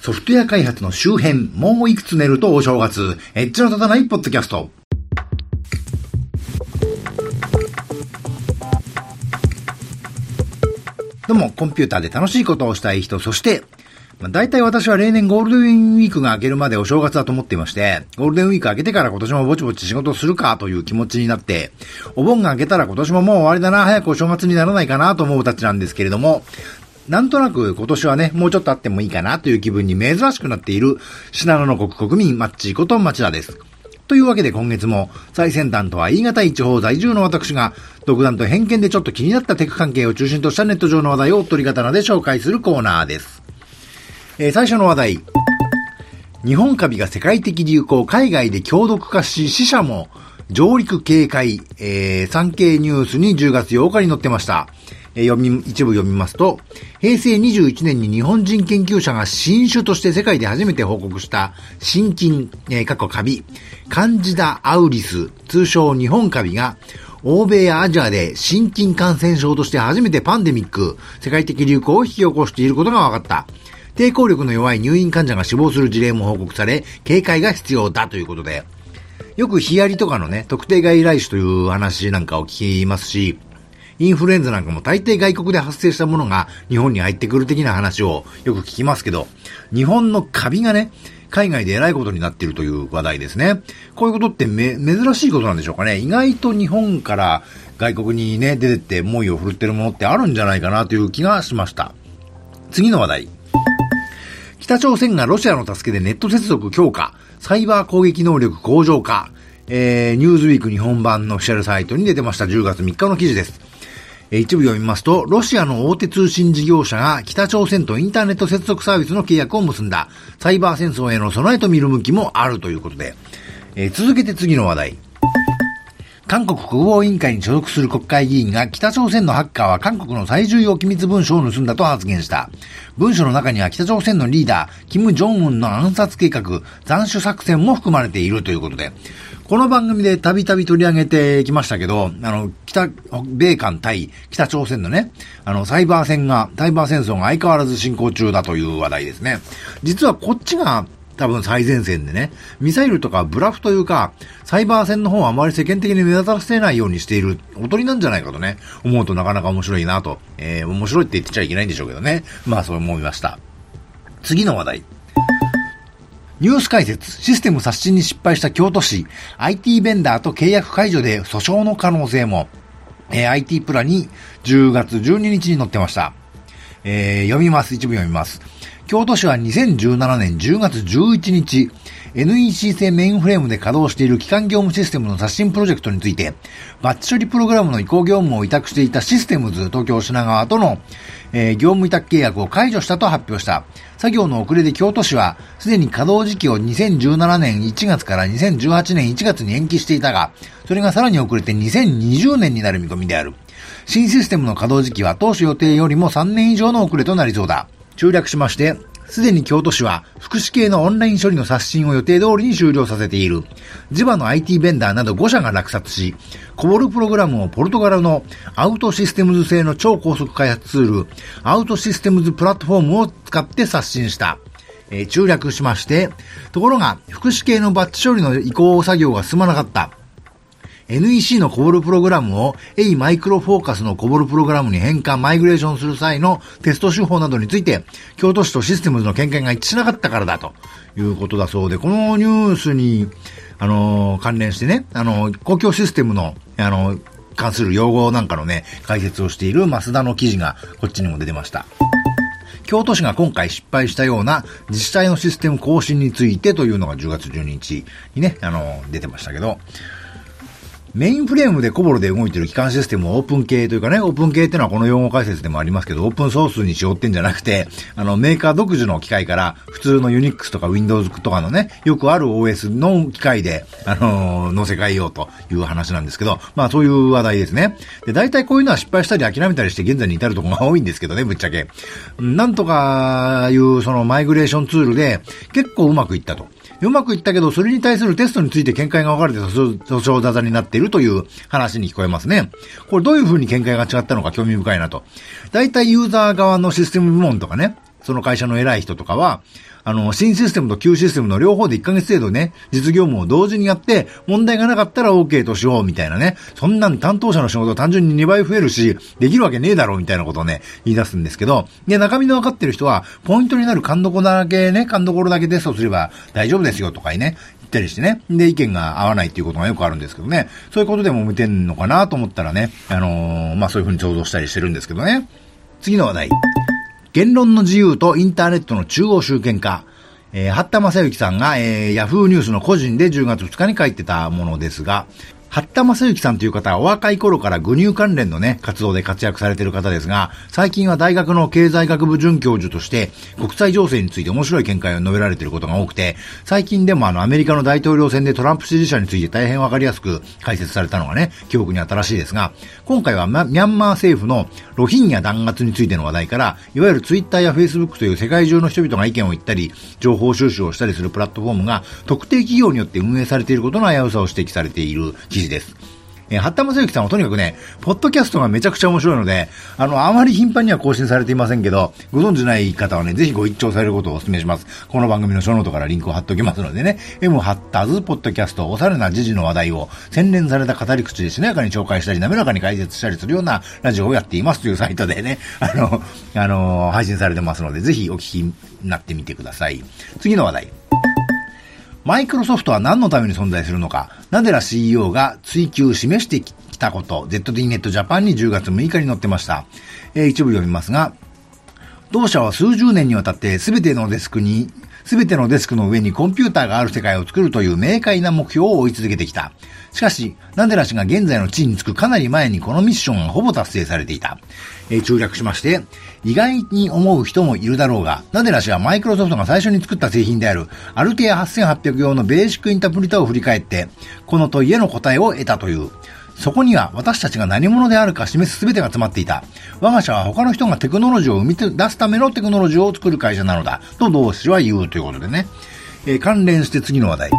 ソフトウェア開発の周辺、もういくつ寝るとお正月、エッジの立たないポッドキャスト。どうも、コンピューターで楽しいことをしたい人、そして、まあ、大体私は例年ゴールデンウィークが明けるまでお正月だと思っていまして、ゴールデンウィーク明けてから今年もぼちぼち仕事するかという気持ちになって、お盆が明けたら今年ももう終わりだな、早くお正月にならないかなと思うたちなんですけれども、なんとなく今年はね、もうちょっとあってもいいかなという気分に珍しくなっている、信濃の国国民マッチこと町田です。というわけで今月も最先端とは言い難い地方在住の私が独断と偏見でちょっと気になったテク関係を中心としたネット上の話題を取り刀で紹介するコーナーです。えー、最初の話題。日本カビが世界的流行、海外で強毒化し、死者も上陸警戒、えー、産経ニュースに10月8日に載ってました。え、読み、一部読みますと、平成21年に日本人研究者が新種として世界で初めて報告した新菌、えー、過去カビ、カンジダ・アウリス、通称日本カビが、欧米やアジアで新菌感染症として初めてパンデミック、世界的流行を引き起こしていることが分かった。抵抗力の弱い入院患者が死亡する事例も報告され、警戒が必要だということで、よくヒアリとかのね、特定外来種という話なんかを聞きますし、インフルエンザなんかも大抵外国で発生したものが日本に入ってくる的な話をよく聞きますけど、日本のカビがね、海外で偉いことになっているという話題ですね。こういうことってめ、珍しいことなんでしょうかね。意外と日本から外国にね、出てって猛威を振るってるものってあるんじゃないかなという気がしました。次の話題。北朝鮮がロシアの助けでネット接続強化、サイバー攻撃能力向上化、えー、ニューズウィーク日本版のオフィシャルサイトに出てました10月3日の記事です。一部読みますと、ロシアの大手通信事業者が北朝鮮とインターネット接続サービスの契約を結んだ、サイバー戦争への備えと見る向きもあるということで、えー、続けて次の話題。韓国国防委員会に所属する国会議員が北朝鮮のハッカーは韓国の最重要機密文書を盗んだと発言した。文書の中には北朝鮮のリーダー、キム・ジョンウンの暗殺計画、斬首作戦も含まれているということで、この番組でたびたび取り上げてきましたけど、あの、北、米韓対北朝鮮のね、あの、サイバー戦が、サイバー戦争が相変わらず進行中だという話題ですね。実はこっちが多分最前線でね、ミサイルとかブラフというか、サイバー戦の方はあまり世間的に目立たせないようにしている、おとりなんじゃないかとね、思うとなかなか面白いなと。えー、面白いって言ってちゃいけないんでしょうけどね。まあそう思いました。次の話題。ニュース解説、システム刷新に失敗した京都市、IT ベンダーと契約解除で訴訟の可能性も、えー、IT プラに10月12日に載ってました。えー、読みます。一部読みます。京都市は2017年10月11日、NEC 製メインフレームで稼働している基幹業務システムの刷新プロジェクトについて、バッチ処理プログラムの移行業務を委託していたシステムズ東京品川との、えー、業務委託契約を解除したと発表した。作業の遅れで京都市は、すでに稼働時期を2017年1月から2018年1月に延期していたが、それがさらに遅れて2020年になる見込みである。新システムの稼働時期は当初予定よりも3年以上の遅れとなりそうだ。中略しまして、すでに京都市は福祉系のオンライン処理の刷新を予定通りに終了させている。地場の IT ベンダーなど5社が落札し、コボルプログラムをポルトガルのアウトシステムズ製の超高速開発ツール、アウトシステムズプラットフォームを使って刷新した。えー、中略しまして、ところが、福祉系のバッチ処理の移行作業が進まなかった。NEC のコボルプログラムを A マイクロフォーカスのコボルプログラムに変換、マイグレーションする際のテスト手法などについて、京都市とシステムズの見解が一致しなかったからだということだそうで、このニュースに、あの、関連してね、あの、公共システムの、あのー、関する用語なんかのね、解説をしている増田の記事がこっちにも出てました。京都市が今回失敗したような自治体のシステム更新についてというのが10月12日にね、あの、出てましたけど、メインフレームでコボルで動いてる機関システムをオープン系というかね、オープン系っていうのはこの用語解説でもありますけど、オープンソースにしようってんじゃなくて、あの、メーカー独自の機械から普通のユニックスとか Windows とかのね、よくある OS の機械で、あのー、乗せ替えようという話なんですけど、まあそういう話題ですね。で、大体こういうのは失敗したり諦めたりして現在に至るところが多いんですけどね、ぶっちゃけ。なんとかいうそのマイグレーションツールで結構うまくいったと。うまくいったけど、それに対するテストについて見解が分かれて訴訟沙汰になっているという話に聞こえますね。これどういうふうに見解が違ったのか興味深いなと。大体ユーザー側のシステム部門とかね、その会社の偉い人とかは、あの、新システムと旧システムの両方で1ヶ月程度ね、実業務を同時にやって、問題がなかったら OK としようみたいなね。そんなん担当者の仕事単純に2倍増えるし、できるわけねえだろうみたいなことをね、言い出すんですけど、で、中身の分かってる人は、ポイントになる勘どころだけね、勘どころだけテストすれば大丈夫ですよとかね、言ったりしてね。で、意見が合わないっていうことがよくあるんですけどね。そういうことでも見てんのかなと思ったらね、あのー、まあ、そういうふうに想像したりしてるんですけどね。次の話題。言論の自由とインターネットの中央集権化。えー、八田正幸さんが、えー、ヤフーニュースの個人で10月2日に書いてたものですが、八田正幸さんという方はお若い頃から具乳関連のね、活動で活躍されている方ですが、最近は大学の経済学部准教授として国際情勢について面白い見解を述べられていることが多くて、最近でもあのアメリカの大統領選でトランプ支持者について大変わかりやすく解説されたのがね、記憶に新しいですが、今回はミャンマー政府のロヒンギャ弾圧についての話題から、いわゆるツイッターやフェイスブックという世界中の人々が意見を言ったり、情報収集をしたりするプラットフォームが特定企業によって運営されていることの危うさを指摘されている。記事です。えー、八田正幸さんはとにかくね、ポッドキャストがめちゃくちゃ面白いので、あの、あまり頻繁には更新されていませんけど、ご存知ない方はね、ぜひご一聴されることをお勧めします。この番組のショーノートからリンクを貼っておきますのでね、M ハッターズポッドキャスト、おしゃれな時事の話題を洗練された語り口でしなやかに紹介したり、滑らかに解説したりするようなラジオをやっていますという サイトでね、あの、あの、配信されてますので、ぜひお聞きになってみてください。次の話題。マイクロソフトは何のために存在するのか、ナデラ CEO が追求を示してきたこと、ZD ネットジャパンに10月6日に載ってました。えー、一部読みますが、同社は数十年にわたって全てのデスクに、全てのデスクの上にコンピューターがある世界を作るという明快な目標を追い続けてきた。しかし、ナデラ氏が現在の地位につくかなり前にこのミッションがほぼ達成されていた。えー、中略しまして、意外に思う人もいるだろうが、ナデラ氏はマイクロソフトが最初に作った製品である、アルティア8800用のベーシックインタープリターを振り返って、この問いへの答えを得たという。そこには私たちが何者であるか示す全てが詰まっていた。我が社は他の人がテクノロジーを生み出すためのテクノロジーを作る会社なのだ。と同氏は言うということでね。えー、関連して次の話題。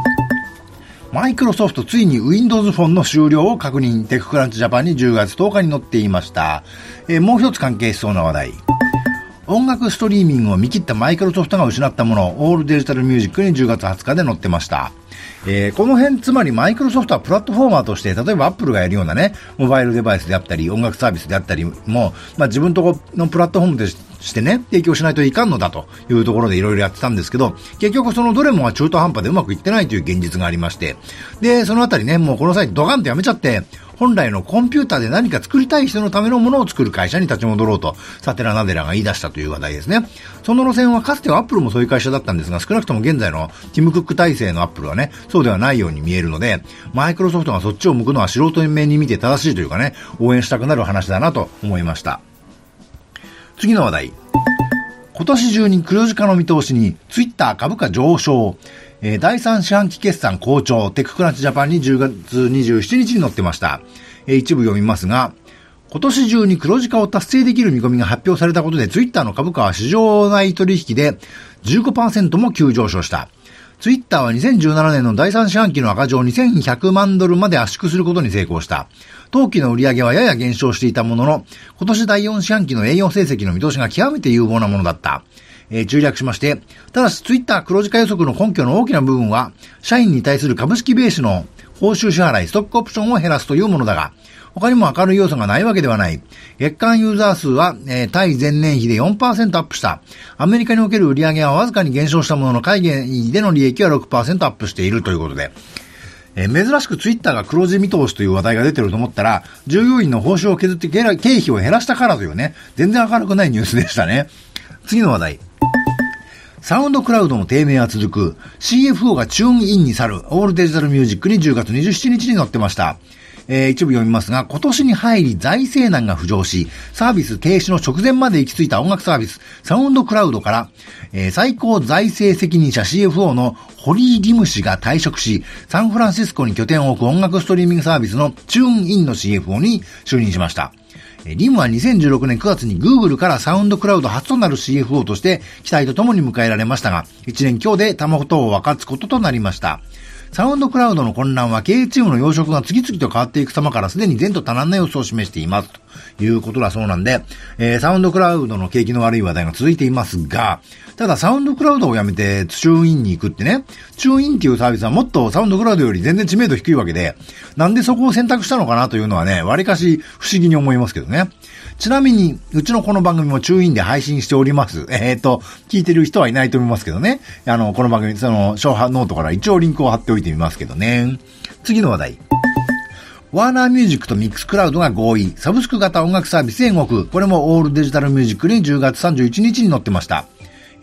マイクロソフトついに Windows フォンの終了を確認。テッククランチジャパンに10月10日に載っていました。えー、もう一つ関係しそうな話題。音楽ストリーミングを見切ったマイクロソフトが失ったもの、オールデジタルミュージックに10月20日で載ってました。えー、この辺、つまりマイクロソフトはプラットフォーマーとして、例えばアップルがやるようなね、モバイルデバイスであったり、音楽サービスであったりも、まあ自分とこのプラットフォームとしてね、提供しないといかんのだというところでいろいろやってたんですけど、結局そのどれもが中途半端でうまくいってないという現実がありまして、で、そのあたりね、もうこの際ドカンとやめちゃって、本来のコンピューターで何か作りたい人のためのものを作る会社に立ち戻ろうと、サティアナデラが言い出したという話題ですね。その路線はかつてはアップルもそういう会社だったんですが、少なくとも現在のティム・クック体制のアップルはね、そうではないように見えるので、マイクロソフトがそっちを向くのは素人目に見て正しいというかね、応援したくなる話だなと思いました。次の話題。今年中に黒字化の見通しに、ツイッター株価上昇。えー、第3四半期決算好調、テッククランチジャパンに10月27日に載ってました。えー、一部読みますが、今年中に黒字化を達成できる見込みが発表されたことで、ツイッターの株価は市場内取引で15%も急上昇した。ツイッターは2017年の第3四半期の赤字を2100万ドルまで圧縮することに成功した。当期の売上はやや減少していたものの、今年第4四半期の営業成績の見通しが極めて有望なものだった。えー、中略しまして、ただしツイッター黒字化予測の根拠の大きな部分は、社員に対する株式ベースの報酬支払い、ストックオプションを減らすというものだが、他にも明るい要素がないわけではない。月間ユーザー数は、えー、対前年比で4%アップした。アメリカにおける売上はわずかに減少したものの、海外での利益は6%アップしているということで。えー、珍しくツイッターが黒字見通しという話題が出てると思ったら、従業員の報酬を削って経費を減らしたからというね、全然明るくないニュースでしたね。次の話題。サウンドクラウドの低迷は続く。CFO がチューンインに去る。オールデジタルミュージックに10月27日に載ってました。えー、一部読みますが、今年に入り財政難が浮上し、サービス停止の直前まで行き着いた音楽サービス、サウンドクラウドから、えー、最高財政責任者 CFO のホリー・リム氏が退職し、サンフランシスコに拠点を置く音楽ストリーミングサービスのチューンインの CFO に就任しました。リムは2016年9月に Google からサウンドクラウド初となる CFO として期待とともに迎えられましたが、1年強で卵を分かつこととなりました。サウンドクラウドの混乱は経営チームの養殖が次々と変わっていく様からすでに前途多難な様子を示しています。ということだそうなんで、えー、サウンドクラウドの景気の悪い話題が続いていますが、ただサウンドクラウドをやめてチューインに行くってね、チューインっていうサービスはもっとサウンドクラウドより全然知名度低いわけで、なんでそこを選択したのかなというのはね、割かし不思議に思いますけどね。ちなみに、うちのこの番組もチューインで配信しております。えっ、ー、と、聞いてる人はいないと思いますけどね。あの、この番組、その、ショーノートから一応リンクを貼っておいてみますけどね。次の話題。ワーナーミュージックとミックスクラウドが合意。サブスク型音楽サービスへ動く。これもオールデジタルミュージックに10月31日に載ってました。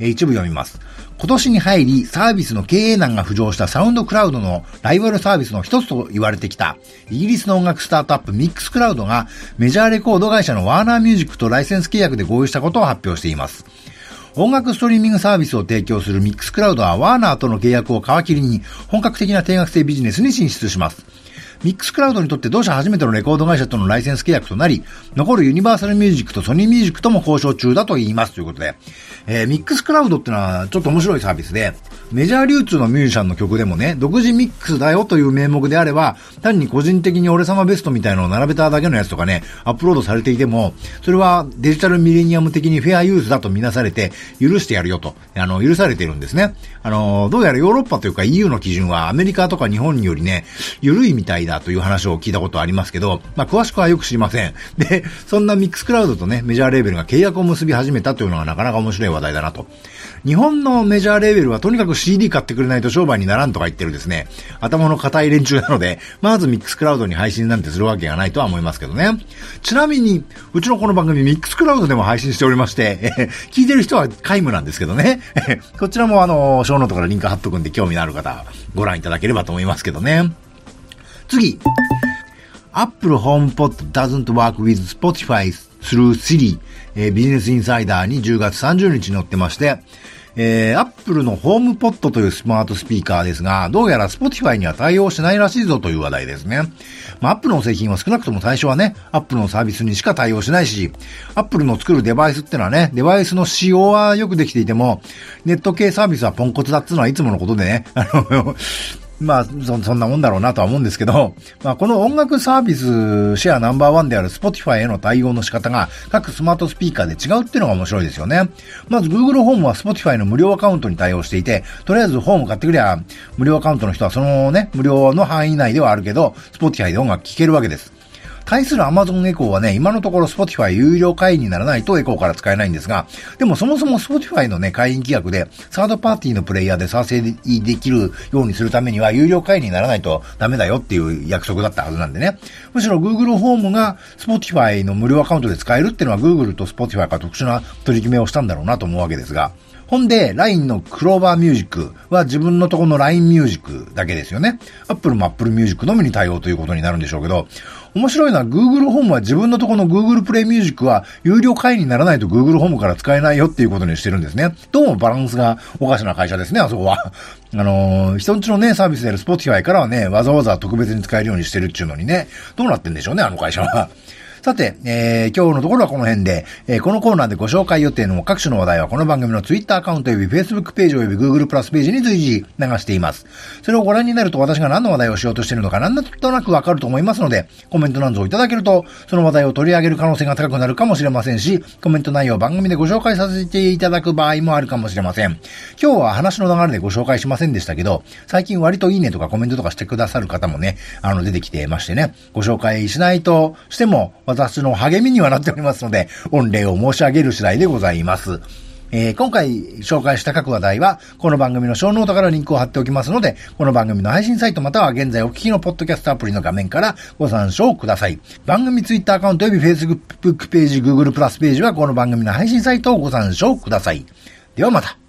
え、一部読みます。今年に入りサービスの経営難が浮上したサウンドクラウドのライバルサービスの一つと言われてきたイギリスの音楽スタートアップミックスクラウドがメジャーレコード会社のワーナーミュージックとライセンス契約で合意したことを発表しています。音楽ストリーミングサービスを提供するミックスクラウドはワーナーとの契約を皮切りに本格的な定額制ビジネスに進出します。ミックスクラウドにとって同社初めてのレコード会社とのライセンス契約となり、残るユニバーサルミュージックとソニーミュージックとも交渉中だと言いますということで、えー、ミックスクラウドってのはちょっと面白いサービスで、メジャー流通のミュージシャンの曲でもね、独自ミックスだよという名目であれば、単に個人的に俺様ベストみたいなのを並べただけのやつとかね、アップロードされていても、それはデジタルミレニアム的にフェアユースだとみなされて、許してやるよと、あの、許されているんですね。あの、どうやらヨーロッパというか EU の基準はアメリカとか日本によりね、緩いみたいだという話を聞いたことありますけど、まあ、詳しくはよく知りません。で、そんなミックスクラウドとね、メジャーレーベルが契約を結び始めたというのがなかなか面白い話題だなと。日本のメジャーレーベルはとにかく CD 買ってくれないと商売にならんとか言ってるですね、頭の固い連中なので、まずミックスクラウドに配信なんてするわけがないとは思いますけどね。ちなみに、うちのこの番組ミックスクラウドでも配信しておりまして、え 聞いてる人は皆無なんですけどね。こちらもあの、ショーノートからリンク貼っとくんで興味のある方、ご覧いただければと思いますけどね。次。Apple HomePod doesn't work with Spotify through Siri、えー、ビジネスインサイダーに10月30日に載ってまして、えー、Apple のホームポットというスマートスピーカーですが、どうやら Spotify には対応しないらしいぞという話題ですね。まあ、Apple の製品は少なくとも最初はね、Apple のサービスにしか対応しないし、Apple の作るデバイスってのはね、デバイスの仕様はよくできていても、ネット系サービスはポンコツだっつうのはいつものことでね、あのまあそ、そんなもんだろうなとは思うんですけど、まあ、この音楽サービスシェアナンバーワンである Spotify への対応の仕方が各スマートスピーカーで違うっていうのが面白いですよね。まず Google ホームは Spotify の無料アカウントに対応していて、とりあえずホーム買ってくりゃ、無料アカウントの人はそのね、無料の範囲内ではあるけど、Spotify で音楽聴けるわけです。対する Amazon エコーはね、今のところ Spotify 有料会員にならないとエコーから使えないんですが、でもそもそも Spotify のね、会員規約で、サードパーティーのプレイヤーで再生できるようにするためには、有料会員にならないとダメだよっていう約束だったはずなんでね。むしろ Google ホームが Spotify の無料アカウントで使えるっていうのは Google と Spotify が特殊な取り決めをしたんだろうなと思うわけですが、ほんで、LINE のクローバーミュージックは自分のとこの LINE ミュージックだけですよね。Apple も Apple ミュージックのみに対応ということになるんでしょうけど、面白いのは Google ホームは自分のとこの Google プレイミュージックは有料会員にならないと Google ホームから使えないよっていうことにしてるんですね。どうもバランスがおかしな会社ですね、あそこは。あのー、人んちのね、サービスである Spotify からはね、わざわざ特別に使えるようにしてるっていうのにね、どうなってんでしょうね、あの会社は。さて、えー、今日のところはこの辺で、えー、このコーナーでご紹介予定の各種の話題はこの番組の Twitter アカウント及び Facebook ページ及び Google プラスページに随時流しています。それをご覧になると私が何の話題をしようとしているのか何となくわかると思いますので、コメントなんぞをいただけると、その話題を取り上げる可能性が高くなるかもしれませんし、コメント内容を番組でご紹介させていただく場合もあるかもしれません。今日は話の流れでご紹介しませんでしたけど、最近割といいねとかコメントとかしてくださる方もね、あの出てきてましてね、ご紹介しないとしても私の励みにはなっておりますので、御礼を申し上げる次第でございます。えー、今回紹介した各話題は、この番組のショーノートからリンクを貼っておきますので、この番組の配信サイトまたは現在お聞きのポッドキャストアプリの画面からご参照ください。番組ツイッターアカウント及び Facebook ページ、Google プラスページはこの番組の配信サイトをご参照ください。ではまた。